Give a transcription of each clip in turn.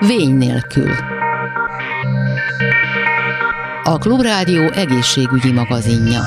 Vény nélkül. A Klubrádió egészségügyi magazinja.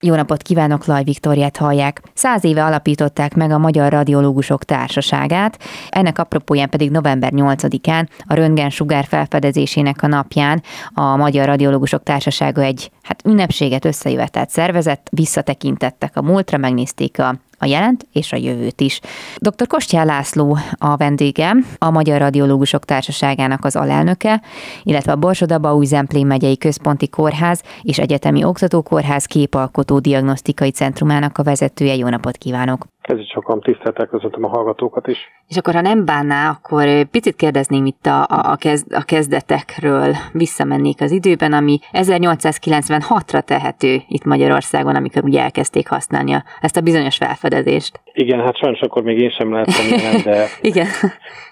Jó napot kívánok, Laj Viktoriát hallják. Száz éve alapították meg a Magyar Radiológusok Társaságát, ennek apropóján pedig november 8-án, a röntgen sugár felfedezésének a napján a Magyar Radiológusok Társasága egy hát ünnepséget összejövetett szervezett, visszatekintettek a múltra, megnézték a a jelent és a jövőt is. Dr. Kostyán László a vendége, a Magyar Radiológusok Társaságának az alelnöke, illetve a Borsodaba új Zemplén megyei központi kórház és egyetemi oktatókórház képalkotó diagnosztikai centrumának a vezetője. Jó napot kívánok! Kezdjük sokan tiszteltek, köszöntöm a hallgatókat is. És akkor, ha nem bánná, akkor picit kérdezném itt a, a, kezd, a kezdetekről. Visszamennék az időben, ami 1896-ra tehető itt Magyarországon, amikor ugye elkezdték használni a, ezt a bizonyos felfedezést. Igen, hát sajnos akkor még én sem lehettem ilyen, de Igen.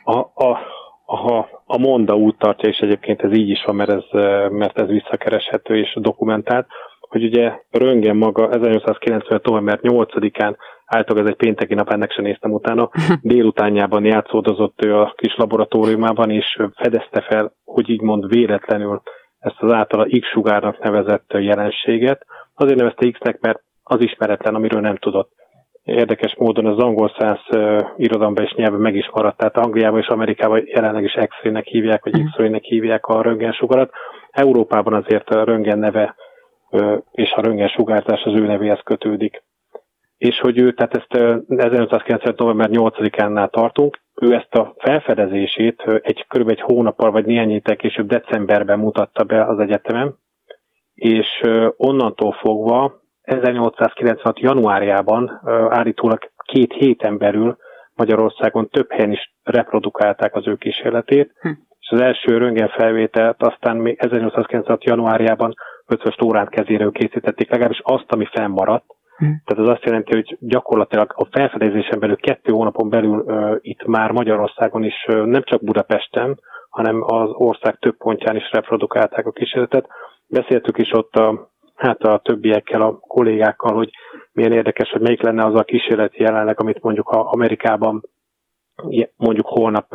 A, a, a, a Monda út tartja, és egyébként ez így is van, mert ez, mert ez visszakereshető és dokumentált, hogy ugye Röngen maga 1890. november 8-án általában ez egy pénteki nap, ennek sem néztem utána, délutánjában játszódozott ő a kis laboratóriumában, és fedezte fel, hogy így mond véletlenül ezt az általa X-sugárnak nevezett jelenséget. Azért nevezte X-nek, mert az ismeretlen, amiről nem tudott. Érdekes módon az angol száz uh, irodalomban és nyelven meg is maradt, tehát Angliában és Amerikában jelenleg is X-ray-nek hívják, vagy mhm. X-ray-nek hívják a röntgensugarat. Európában azért a röntgen neve uh, és a röntgen sugárzás az ő nevéhez kötődik és hogy ő, tehát ezt 1990. november 8-án tartunk, ő ezt a felfedezését egy kb. egy hónappal vagy néhány héttel később decemberben mutatta be az egyetemen, és onnantól fogva 1896. januárjában állítólag két héten belül Magyarországon több helyen is reprodukálták az ő kísérletét, hm. és az első röntgenfelvételt aztán még 1896. januárjában 5 órán kezéről készítették, legalábbis azt, ami fennmaradt. Tehát az azt jelenti, hogy gyakorlatilag a felfedezésen belül kettő hónapon belül uh, itt már Magyarországon is uh, nem csak Budapesten, hanem az ország több pontján is reprodukálták a kísérletet. Beszéltük is ott a, hát a többiekkel, a kollégákkal, hogy milyen érdekes, hogy melyik lenne az a kísérleti jelenleg, amit mondjuk ha Amerikában mondjuk holnap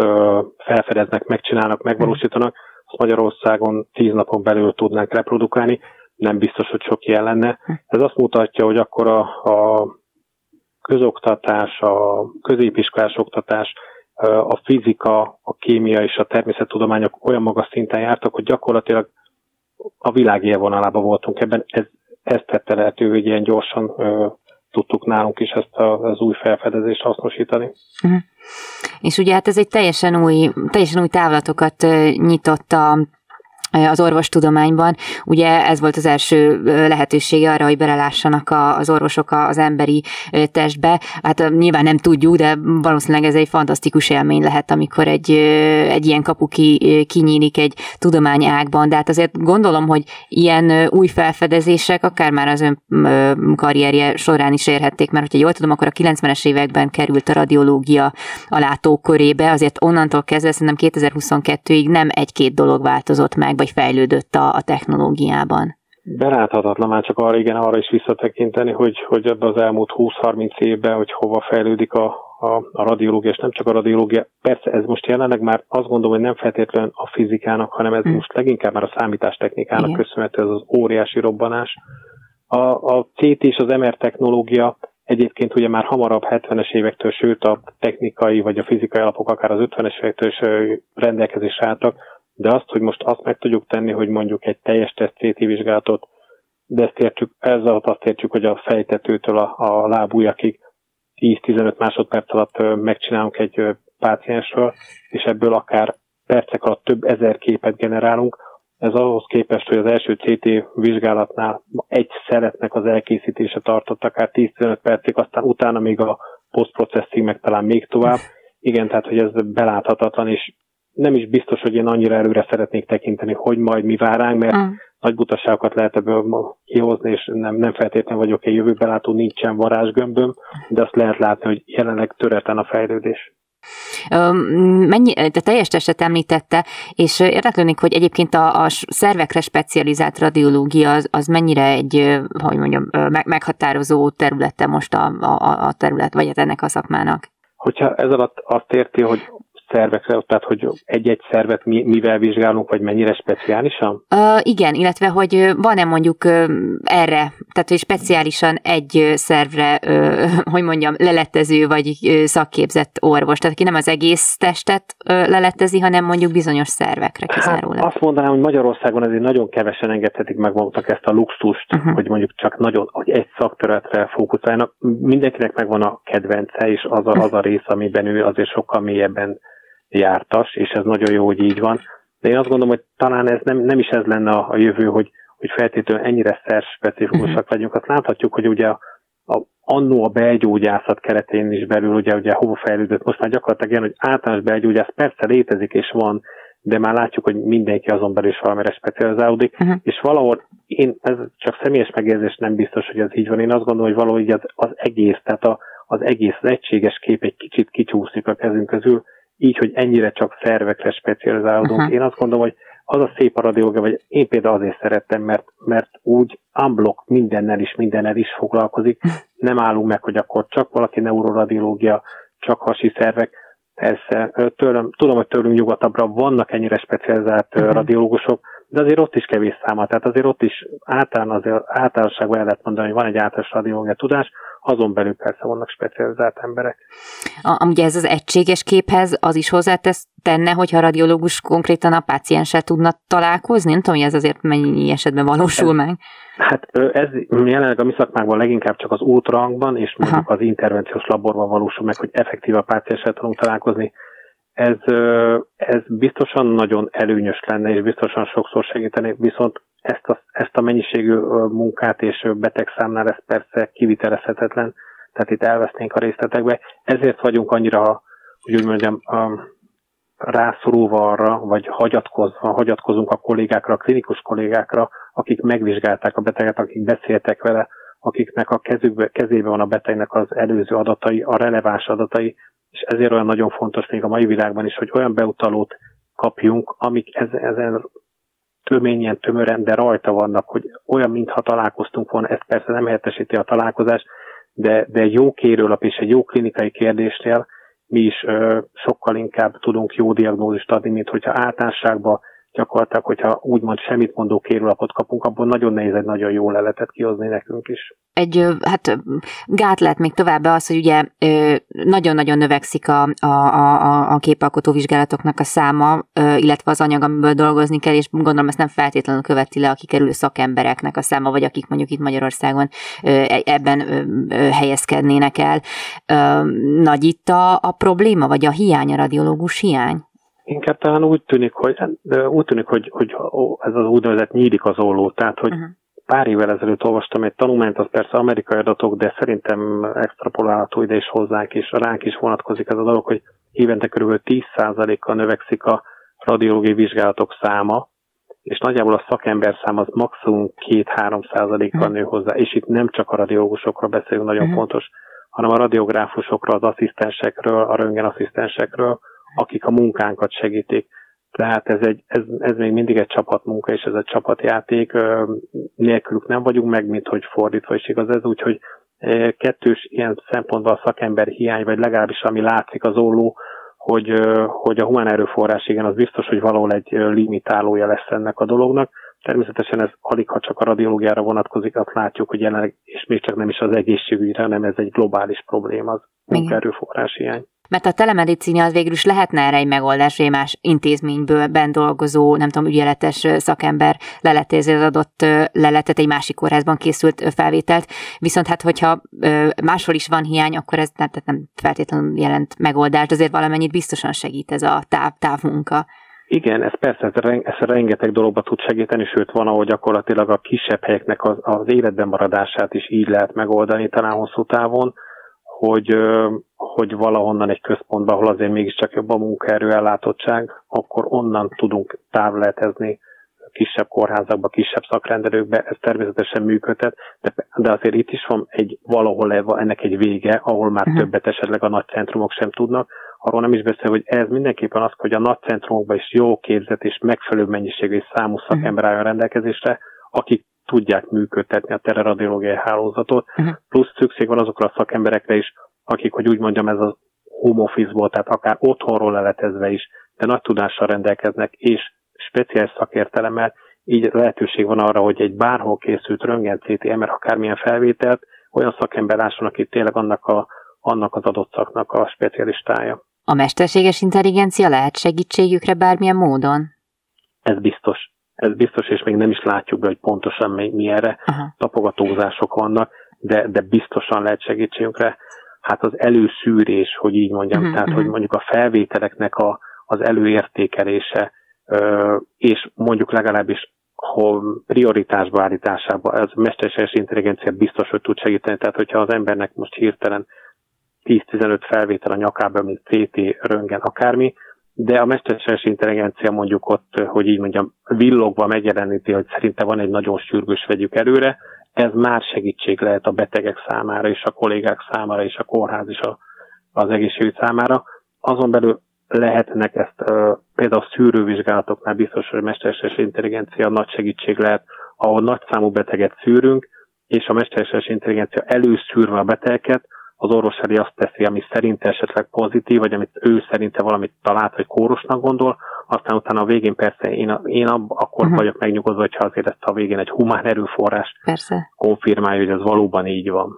felfedeznek, megcsinálnak, megvalósítanak, azt Magyarországon tíz napon belül tudnánk reprodukálni nem biztos, hogy sok ilyen lenne. Ez azt mutatja, hogy akkor a, a közoktatás, a középiskolás oktatás, a fizika, a kémia és a természettudományok olyan magas szinten jártak, hogy gyakorlatilag a világ élvonalában voltunk ebben. Ez, ez tette lehető, hogy ilyen gyorsan ö, tudtuk nálunk is ezt a, az új felfedezést hasznosítani. Uh-huh. És ugye hát ez egy teljesen új, teljesen új távlatokat nyitott a az orvostudományban. Ugye ez volt az első lehetősége arra, hogy belelássanak az orvosok az emberi testbe. Hát nyilván nem tudjuk, de valószínűleg ez egy fantasztikus élmény lehet, amikor egy, egy ilyen kapu ki, kinyílik egy tudományágban. De hát azért gondolom, hogy ilyen új felfedezések akár már az ön karrierje során is érhették, mert hogyha jól tudom, akkor a 90-es években került a radiológia a látókörébe, azért onnantól kezdve szerintem 2022-ig nem egy-két dolog változott meg vagy fejlődött a, a technológiában? Beláthatatlan már csak arra, igen, arra is visszatekinteni, hogy, hogy ebbe az elmúlt 20-30 évben, hogy hova fejlődik a, a, a radiológia, és nem csak a radiológia. Persze ez most jelenleg már azt gondolom, hogy nem feltétlenül a fizikának, hanem ez hmm. most leginkább már a számítástechnikának köszönhető ez az óriási robbanás. A, a CT és az MR technológia egyébként ugye már hamarabb 70-es évektől, sőt a technikai vagy a fizikai alapok akár az 50-es évektől is rendelkezésre álltak, de azt, hogy most azt meg tudjuk tenni, hogy mondjuk egy teljes teszt CT vizsgálatot, de ezt értjük, ezzel azt értjük, hogy a fejtetőtől a, a lábújakig 10-15 másodperc alatt megcsinálunk egy páciensről, és ebből akár percek alatt több ezer képet generálunk. Ez ahhoz képest, hogy az első CT vizsgálatnál egy szeletnek az elkészítése tartott akár 10-15 percig, aztán utána még a post-processing meg talán még tovább. Igen, tehát hogy ez beláthatatlan, és nem is biztos, hogy én annyira előre szeretnék tekinteni, hogy majd mi vár ránk, mert mm. nagy butaságokat lehet ebből kihozni, és nem, nem feltétlenül vagyok egy jövőbelátó, nincsen varázsgömböm, de azt lehet látni, hogy jelenleg töretlen a fejlődés. Mennyi, de teljes testet említette, és érdeklődik, hogy egyébként a, a szervekre specializált radiológia az, az mennyire egy, hogy mondjam, meghatározó területe most a, a, a terület, vagy hát ennek a szakmának? Hogyha ez alatt azt érti, hogy szervekre, tehát hogy egy-egy szervet mi, mivel vizsgálunk, vagy mennyire speciálisan? Uh, igen, illetve hogy van-e mondjuk uh, erre, tehát hogy speciálisan egy szervre, uh, hogy mondjam, lelettező vagy uh, szakképzett orvos, tehát aki nem az egész testet uh, lelettezi, hanem mondjuk bizonyos szervekre hát, kizárólag. Hát azt mondanám, hogy Magyarországon azért nagyon kevesen engedhetik meg maguknak ezt a luxust, uh-huh. hogy mondjuk csak nagyon, hogy egy szakterületre fókuszálnak. Mindenkinek megvan a kedvence, és az a, az a rész, amiben ő azért sokkal mélyebben jártas, és ez nagyon jó, hogy így van. De én azt gondolom, hogy talán ez nem, nem is ez lenne a, a jövő, hogy, hogy feltétlenül ennyire szerspecifikusak uh-huh. legyünk. Azt láthatjuk, hogy ugye a, a, annó a belgyógyászat keretén is belül, ugye, ugye hova fejlődött, most már gyakorlatilag ilyen, hogy általános belgyógyász persze létezik és van, de már látjuk, hogy mindenki azon belül is valamire specializálódik, uh-huh. és valahol én, ez csak személyes megérzés nem biztos, hogy ez így van, én azt gondolom, hogy valahogy az, az egész, tehát a, az egész az egységes kép egy kicsit kicsúszik a kezünk közül, így, hogy ennyire csak szervekre specializálódunk. Uh-huh. Én azt gondolom, hogy az a szép a radiológia, vagy én például azért szerettem, mert, mert úgy unblock mindennel is, mindennel is foglalkozik. Nem állunk meg, hogy akkor csak valaki neuroradiológia, csak hasi szervek. Persze, tőlem, tudom, hogy tőlünk nyugatabbra vannak ennyire specializált uh-huh. radiológusok, de azért ott is kevés száma. Tehát azért ott is általán azért, általánosságban el lehet mondani, hogy van egy általános radiológia tudás, azon belül persze vannak specializált emberek. A, ugye ez az egységes képhez az is hozzátesz tenne, hogyha a radiológus konkrétan a pácienssel tudna találkozni? Nem tudom, hogy ez azért mennyi esetben valósul ez, meg. Hát ez jelenleg a mi szakmákban leginkább csak az útrangban és mondjuk Aha. az intervenciós laborban valósul meg, hogy effektív a pácienssel tudunk találkozni. Ez, ez biztosan nagyon előnyös lenne, és biztosan sokszor segíteni, viszont ezt a, ezt a mennyiségű munkát és betegszámnál ez persze kivitelezhetetlen, tehát itt elvesznénk a részletekbe. Ezért vagyunk annyira, hogy úgy mondjam, rászorulva arra, vagy hagyatkozva, hagyatkozunk a kollégákra, a klinikus kollégákra, akik megvizsgálták a beteget, akik beszéltek vele, akiknek a kezükbe, kezébe van a betegnek az előző adatai, a releváns adatai, és ezért olyan nagyon fontos még a mai világban is, hogy olyan beutalót kapjunk, amik ezen töményen, tömören, de rajta vannak, hogy olyan, mintha találkoztunk volna, ez persze nem helyettesíti a találkozást, de, de jó kérőlap és egy jó klinikai kérdésnél mi is ö, sokkal inkább tudunk jó diagnózist adni, mint hogyha általánosságban gyakorlatilag, hogyha úgymond semmit mondó kérülapot kapunk, abból nagyon nehéz egy nagyon jó leletet kihozni nekünk is. Egy hát gát lehet még továbbá az, hogy ugye nagyon-nagyon növekszik a, a, a, a képalkotó vizsgálatoknak a száma, illetve az anyag, amiből dolgozni kell, és gondolom ezt nem feltétlenül követi le a kikerülő szakembereknek a száma, vagy akik mondjuk itt Magyarországon e, ebben helyezkednének el. Nagy itt a, a probléma, vagy a hiány, a radiológus hiány? Inkább talán úgy tűnik, hogy, úgy tűnik, hogy, hogy ez az úgynevezett nyílik az olló, tehát hogy uh-huh. pár évvel ezelőtt olvastam egy tanulmányt, az persze amerikai adatok, de szerintem extrapolálható ide is hozzánk, és ránk is vonatkozik ez a dolog, hogy évente kb. 10%-kal növekszik a radiológiai vizsgálatok száma, és nagyjából a szakember szám az maximum 2-3 százalékkal uh-huh. nő hozzá, és itt nem csak a radiológusokra beszélünk, nagyon uh-huh. fontos, hanem a radiográfusokról, az asszisztensekről, a röntgenasszisztensekről, akik a munkánkat segítik. Tehát ez, egy, ez, ez még mindig egy csapatmunka, és ez egy csapatjáték. Nélkülük nem vagyunk meg, mint hogy fordítva is igaz ez, úgyhogy kettős ilyen szempontból a szakember hiány, vagy legalábbis ami látszik az olló, hogy, hogy a humán erőforrás, igen, az biztos, hogy valahol egy limitálója lesz ennek a dolognak. Természetesen ez alig, ha csak a radiológiára vonatkozik, azt látjuk, hogy jelenleg, és még csak nem is az egészségügyre, hanem ez egy globális probléma, az munkaerőforrás hiány. Mert a telemedicínia az végül is lehetne erre egy megoldás, hogy más intézményből ben dolgozó, nem tudom, ügyeletes szakember leletézi az adott leletet, egy másik kórházban készült felvételt. Viszont hát, hogyha máshol is van hiány, akkor ez nem, nem feltétlenül jelent megoldást, azért valamennyit biztosan segít ez a táv, távmunka. Igen, ez persze, ez, rengeteg dologba tud segíteni, sőt van, ahol gyakorlatilag a kisebb helyeknek az, az életben maradását is így lehet megoldani, talán hosszú távon hogy, hogy valahonnan egy központban, ahol azért mégiscsak jobb a munkaerő ellátottság, akkor onnan tudunk távletezni kisebb kórházakba, kisebb szakrendelőkbe, ez természetesen működhet, de, de azért itt is van egy valahol ennek egy vége, ahol már uh-huh. többet esetleg a nagy centrumok sem tudnak. Arról nem is beszél, hogy ez mindenképpen az, hogy a nagy centrumokban is jó képzett és megfelelő mennyiségű és számú szakember álljon rendelkezésre, akik tudják működtetni a teleradiológiai hálózatot, uh-huh. plusz szükség van azokra a szakemberekre is, akik, hogy úgy mondjam, ez a home office-ból, tehát akár otthonról leletezve is, de nagy tudással rendelkeznek, és speciális szakértelemmel, így lehetőség van arra, hogy egy bárhol készült röntgen CT, MR, akármilyen felvételt, olyan szakember lásson, aki tényleg annak, a, annak az adott szaknak a specialistája. A mesterséges intelligencia lehet segítségükre bármilyen módon? Ez biztos. Ez biztos, és még nem is látjuk be, hogy pontosan mi, mi erre Aha. tapogatózások vannak, de, de biztosan lehet segítségünkre. Hát az előszűrés, hogy így mondjam, uh-huh, tehát hogy mondjuk a felvételeknek a, az előértékelése, és mondjuk legalábbis hol prioritásba állításába, ez mesterséges intelligencia biztos, hogy tud segíteni. Tehát, hogyha az embernek most hirtelen 10-15 felvétel a nyakába, mint CT, röngen, akármi, de a mesterséges intelligencia mondjuk ott, hogy így mondjam, villogva megjeleníti, hogy szerinte van egy nagyon sürgős vegyük előre, ez már segítség lehet a betegek számára, és a kollégák számára, és a kórház és a, az egészségügy számára. Azon belül lehetnek ezt például a szűrővizsgálatoknál biztos, hogy a mesterséges intelligencia nagy segítség lehet, ahol nagy számú beteget szűrünk, és a mesterséges intelligencia előszűrve a betegeket, az orvos elé azt teszi, ami szerint esetleg pozitív, vagy amit ő szerinte valamit talált, vagy kórusnak gondol, aztán utána a végén persze én, én ab, akkor uh-huh. vagyok megnyugodva, hogyha azért ezt a végén egy humán erőforrás persze. konfirmálja, hogy ez valóban így van.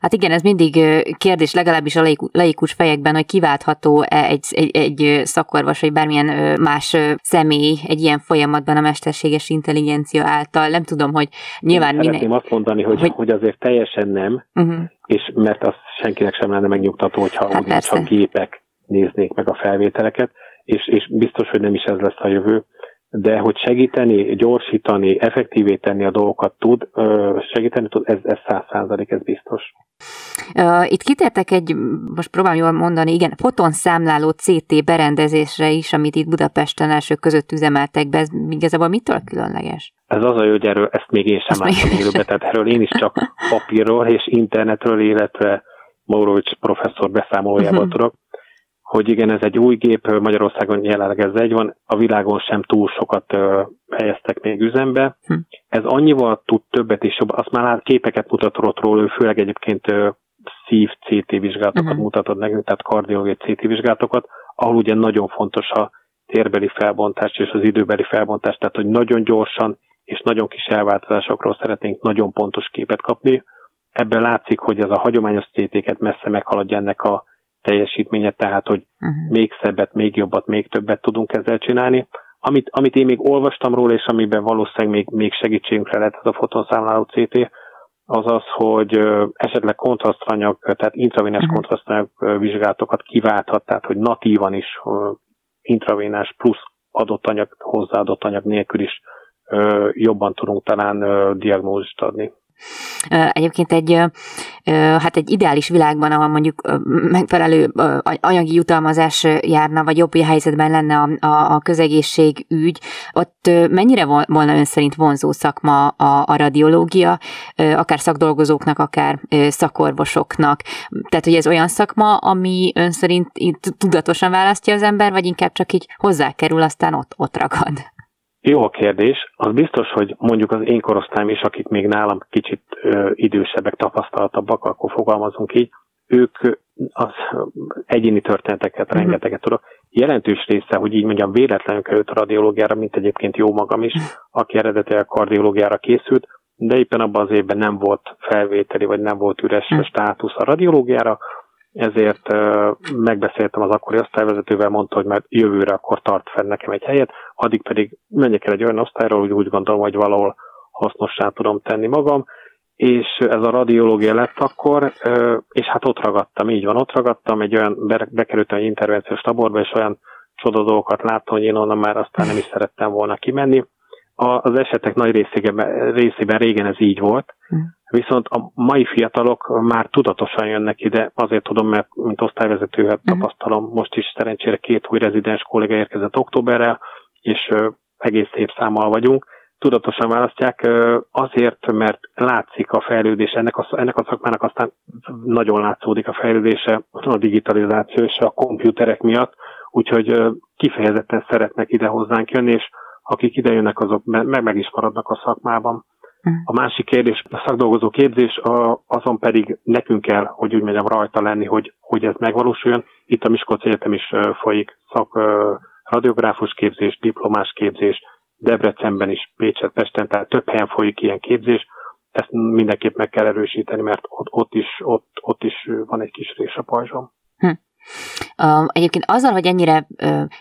Hát igen, ez mindig kérdés, legalábbis a laikus fejekben, hogy kiváltható-e egy, egy, egy szakorvos, vagy bármilyen más személy egy ilyen folyamatban a mesterséges intelligencia által. Nem tudom, hogy nyilván... Én szeretném azt mondani, hogy, hogy... hogy azért teljesen nem, uh-huh. és mert az senkinek sem lenne megnyugtató, hogyha hát úgy, csak gépek néznék meg a felvételeket, és, és biztos, hogy nem is ez lesz a jövő, de hogy segíteni, gyorsítani, effektívé tenni a dolgokat tud, segíteni tud, ez, ez száz százalék, ez biztos. Itt kitértek egy, most próbálom jól mondani, igen, fotonszámláló CT berendezésre is, amit itt Budapesten elsők között üzemeltek be, ez igazából mitől különleges? Ez az a jó, hogy erről ezt még én sem láttam élőbe, tehát erről én is csak papírról és internetről, illetve Maurovics professzor beszámolójából uh-huh. tudok hogy igen, ez egy új gép, Magyarországon jelenleg ez egy van, a világon sem túl sokat helyeztek még üzembe. Hm. Ez annyival tud többet is jobb, azt már lát, képeket mutatott róla, ő főleg egyébként szív CT vizsgálatokat uh-huh. mutatod nekünk, tehát kardiológiai CT vizsgálatokat, ahol ugye nagyon fontos a térbeli felbontás és az időbeli felbontás, tehát hogy nagyon gyorsan és nagyon kis elváltozásokról szeretnénk nagyon pontos képet kapni. Ebben látszik, hogy ez a hagyományos CT-ket messze meghaladja ennek a teljesítménye, tehát hogy uh-huh. még szebbet, még jobbat, még többet tudunk ezzel csinálni. Amit, amit én még olvastam róla, és amiben valószínűleg még, még segítségünkre lehet ez a fotonszámláló CT, az az, hogy esetleg kontrasztanyag, tehát intravénás uh-huh. kontrasztanyag vizsgálatokat kiválthat, tehát hogy natívan is intravénás plusz adott anyag, hozzáadott anyag nélkül is jobban tudunk talán diagnózist adni. Egyébként egy, hát egy ideális világban, ahol mondjuk megfelelő anyagi jutalmazás járna, vagy jobb helyzetben lenne a, a, a közegészségügy, ott mennyire volna ön szerint vonzó szakma a, a radiológia, akár szakdolgozóknak, akár szakorvosoknak? Tehát, hogy ez olyan szakma, ami ön szerint tudatosan választja az ember, vagy inkább csak így hozzákerül, aztán ott, ott ragad? Jó a kérdés. Az biztos, hogy mondjuk az én korosztályom is, akik még nálam kicsit ö, idősebbek, tapasztaltabbak, akkor fogalmazunk így, ők az egyéni történeteket uh-huh. rengeteget tudok. Jelentős része, hogy így mondjam, véletlenül került a radiológiára, mint egyébként jó magam is, aki eredetileg kardiológiára készült, de éppen abban az évben nem volt felvételi, vagy nem volt üres uh-huh. státusz a radiológiára, ezért megbeszéltem az akkori osztályvezetővel, mondta, hogy már jövőre akkor tart fel nekem egy helyet, addig pedig menjek el egy olyan osztályról, hogy úgy gondolom, hogy valahol hasznossá tudom tenni magam, és ez a radiológia lett akkor, és hát ott ragadtam, így van, ott ragadtam, egy olyan, bekerültem egy intervenciós taborba, és olyan csoda dolgokat láttam, hogy én onnan már aztán nem is szerettem volna kimenni. Az esetek nagy részében, részében régen ez így volt, hm. Viszont a mai fiatalok már tudatosan jönnek ide, azért tudom, mert mint osztályvezető hát uh-huh. tapasztalom, most is szerencsére két új rezidens kolléga érkezett októberre, és egész szép számmal vagyunk. Tudatosan választják azért, mert látszik a fejlődés, ennek a, ennek a szakmának aztán nagyon látszódik a fejlődése, a digitalizáció és a komputerek miatt, úgyhogy kifejezetten szeretnek ide hozzánk jönni, és akik ide jönnek, azok meg, meg is maradnak a szakmában. A másik kérdés, a szakdolgozó képzés, azon pedig nekünk kell, hogy úgy mondjam, rajta lenni, hogy, hogy ez megvalósuljon, itt a Miskolc Egyetem is folyik szak radiográfus képzés, diplomás képzés, Debrecenben is, Pécset, Pesten, tehát több helyen folyik ilyen képzés, ezt mindenképp meg kell erősíteni, mert ott, ott, is, ott, ott is van egy kis rés a pajzsom. Hm. Egyébként azzal, hogy ennyire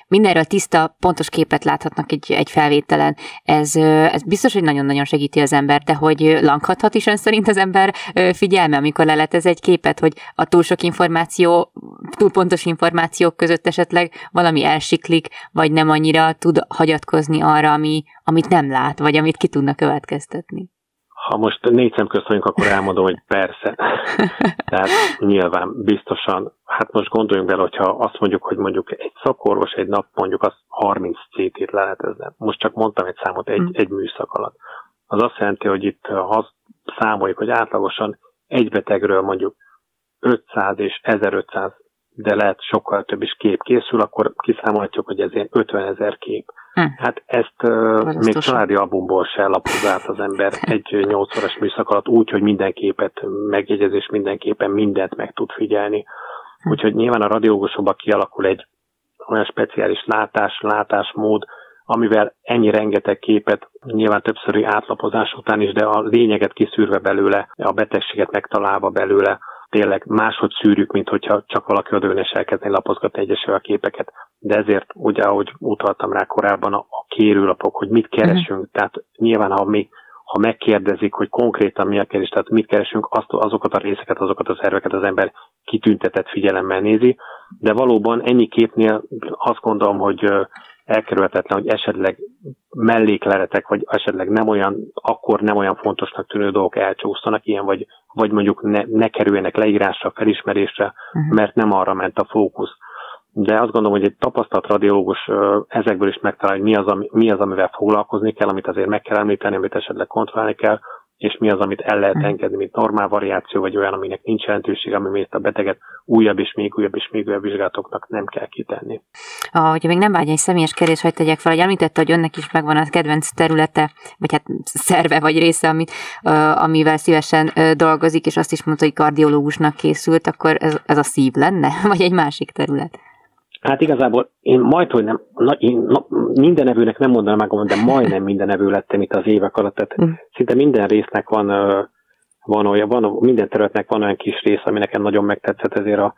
mindenről tiszta, pontos képet láthatnak egy, egy felvételen, ez, ez biztos, hogy nagyon-nagyon segíti az ember, de hogy lankhathat is ön szerint az ember figyelme, amikor leletez egy képet, hogy a túl sok információ, túl pontos információk között esetleg valami elsiklik, vagy nem annyira tud hagyatkozni arra, ami, amit nem lát, vagy amit ki tudna következtetni. Ha most négy szem közt vagyunk, akkor elmondom, hogy persze. Tehát nyilván biztosan, hát most gondoljunk bele, hogyha azt mondjuk, hogy mondjuk egy szakorvos egy nap mondjuk az 30 CT-t leletezne. Most csak mondtam egy számot egy, mm. egy műszak alatt. Az azt jelenti, hogy itt ha számoljuk, hogy átlagosan egy betegről mondjuk 500 és 1500, de lehet sokkal több is kép készül, akkor kiszámolhatjuk, hogy ez ilyen 50 ezer kép. Hm. Hát ezt uh, még családi albumból se lapoz át az ember egy nyolc műszak alatt úgy, hogy minden képet megjegyezés, mindenképpen mindent meg tud figyelni. Hm. Úgyhogy nyilván a radiológusokban kialakul egy olyan speciális látás, látásmód, amivel ennyi rengeteg képet, nyilván többszöri átlapozás után is, de a lényeget kiszűrve belőle, a betegséget megtalálva belőle, tényleg máshogy szűrjük, mint hogyha csak valaki oda és elkezdeni lapozgatni egyesével a képeket. De ezért, ugye, ahogy utaltam rá korábban, a, a kérőlapok, hogy mit keresünk, uh-huh. tehát nyilván, ha mi ha megkérdezik, hogy konkrétan mi a kérdés, tehát mit keresünk, azt, azokat a részeket, azokat a szerveket az ember kitüntetett figyelemmel nézi, de valóban ennyi képnél azt gondolom, hogy elkerülhetetlen, hogy esetleg mellékleletek, vagy esetleg nem olyan, akkor nem olyan fontosnak tűnő dolgok elcsúsztanak, ilyen, vagy, vagy mondjuk ne, ne kerüljenek leírásra, felismerésre, uh-huh. mert nem arra ment a fókusz. De azt gondolom, hogy egy tapasztalt radiológus ezekből is megtalálja, hogy mi az, ami, mi az, amivel foglalkozni kell, amit azért meg kell említeni, amit esetleg kontrollálni kell, és mi az, amit el lehet hm. engedni, mint normál variáció, vagy olyan, aminek nincs jelentőség, ami miért a beteget újabb és még újabb és még újabb vizsgálatoknak nem kell kitenni. Ah, hogyha még nem vágy egy személyes kérdés, hogy tegyek fel, hogy említette, hogy önnek is megvan a kedvenc területe, vagy hát szerve vagy része, amit, uh, amivel szívesen uh, dolgozik, és azt is mondta, hogy kardiológusnak készült, akkor ez, ez a szív lenne, vagy egy másik terület? Hát igazából én majd, hogy nem, na, én na, minden evőnek nem mondanám meg, de majdnem minden evő lettem itt az évek alatt. Tehát mm. szinte minden résznek van, van olyan, van, minden területnek van olyan kis rész, ami nekem nagyon megtetszett, ezért a,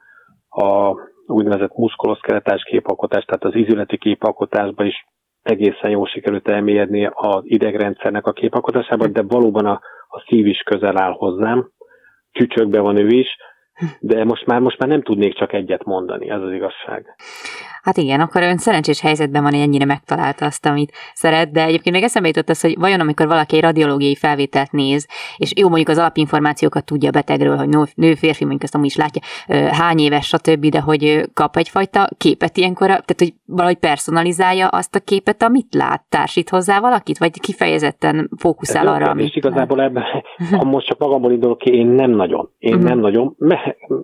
a úgynevezett muszkuloszkeletás képalkotás, tehát az izületi képalkotásban is egészen jól sikerült elmérni az idegrendszernek a képalkotásában, de valóban a, a szív is közel áll hozzám. Csücsökbe van ő is, de most már, most már nem tudnék csak egyet mondani, ez az igazság. Hát igen, akkor ön szerencsés helyzetben van, hogy ennyire megtalálta azt, amit szeret, de egyébként még eszembe jutott az, hogy vajon amikor valaki egy radiológiai felvételt néz, és jó mondjuk az alapinformációkat tudja a betegről, hogy nő, férfi, mondjuk azt amúgy is látja, hány éves, stb., de hogy kap egyfajta képet ilyenkor, tehát hogy valahogy personalizálja azt a képet, amit lát, társít hozzá valakit, vagy kifejezetten fókuszál arra, amit... És igazából ebben, ha most csak magamból indulok ki, én nem nagyon. Én uh-huh. nem nagyon.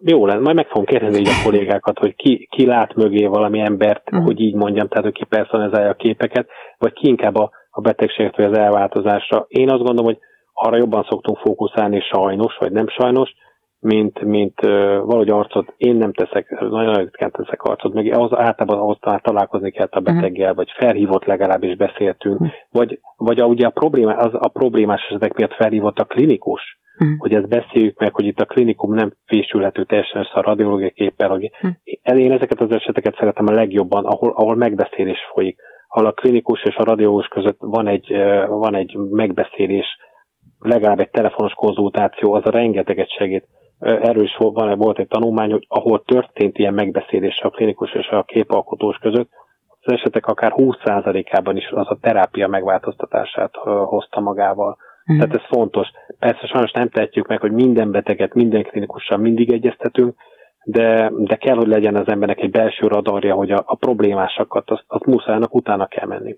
Jó lesz, majd meg fogom kérdezni a kollégákat, hogy ki, ki lát mögé valami embert, uh-huh. hogy így mondjam, tehát hogy ki personalizálja a képeket, vagy ki inkább a, a betegséget vagy az elváltozásra. Én azt gondolom, hogy arra jobban szoktunk fókuszálni sajnos, vagy nem sajnos, mint, mint uh, valahogy arcot, én nem teszek, nagyon ritkán teszek arcot, meg az általában ahhoz találkozni kell a beteggel, uh-huh. vagy felhívott legalábbis beszéltünk, uh-huh. vagy, vagy a, ugye a, probléma, az a problémás esetek miatt felhívott a klinikus, uh-huh. hogy ezt beszéljük meg, hogy itt a klinikum nem fésülhető teljesen össze a radiológiai képpel. Hogy uh-huh. Én ezeket az eseteket szeretem a legjobban, ahol, ahol megbeszélés folyik, ahol a klinikus és a radiológus között van egy, van egy megbeszélés, legalább egy telefonos konzultáció, az a rengeteget segít. Erről is van, volt egy tanulmány, hogy ahol történt ilyen megbeszélés a klinikus és a képalkotós között, az esetek akár 20%-ában is az a terápia megváltoztatását hozta magával. Mm. Tehát ez fontos. Persze sajnos nem tehetjük meg, hogy minden beteget, minden klinikussal mindig egyeztetünk, de, de kell, hogy legyen az embernek egy belső radarja, hogy a, a problémásakat, azt, azt muszájnak utána kell menni.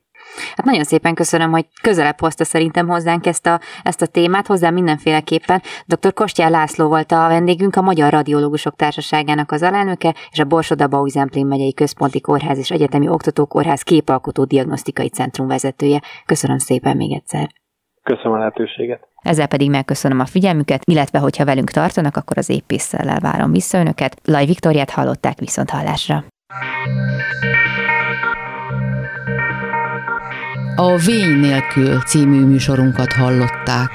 Hát nagyon szépen köszönöm, hogy közelebb hozta szerintem hozzánk ezt a, ezt a témát, hozzá mindenféleképpen. Dr. Kostyár László volt a vendégünk, a Magyar Radiológusok Társaságának az alelnöke, és a Borsoda Bauizemplén megyei Központi Kórház és Egyetemi Oktatókórház képalkotó diagnosztikai centrum vezetője. Köszönöm szépen még egyszer. Köszönöm a lehetőséget. Ezzel pedig megköszönöm a figyelmüket, illetve hogyha velünk tartanak, akkor az épésszel várom vissza önöket. Laj Viktoriát hallották viszont hallásra. A Vény nélkül című műsorunkat hallották.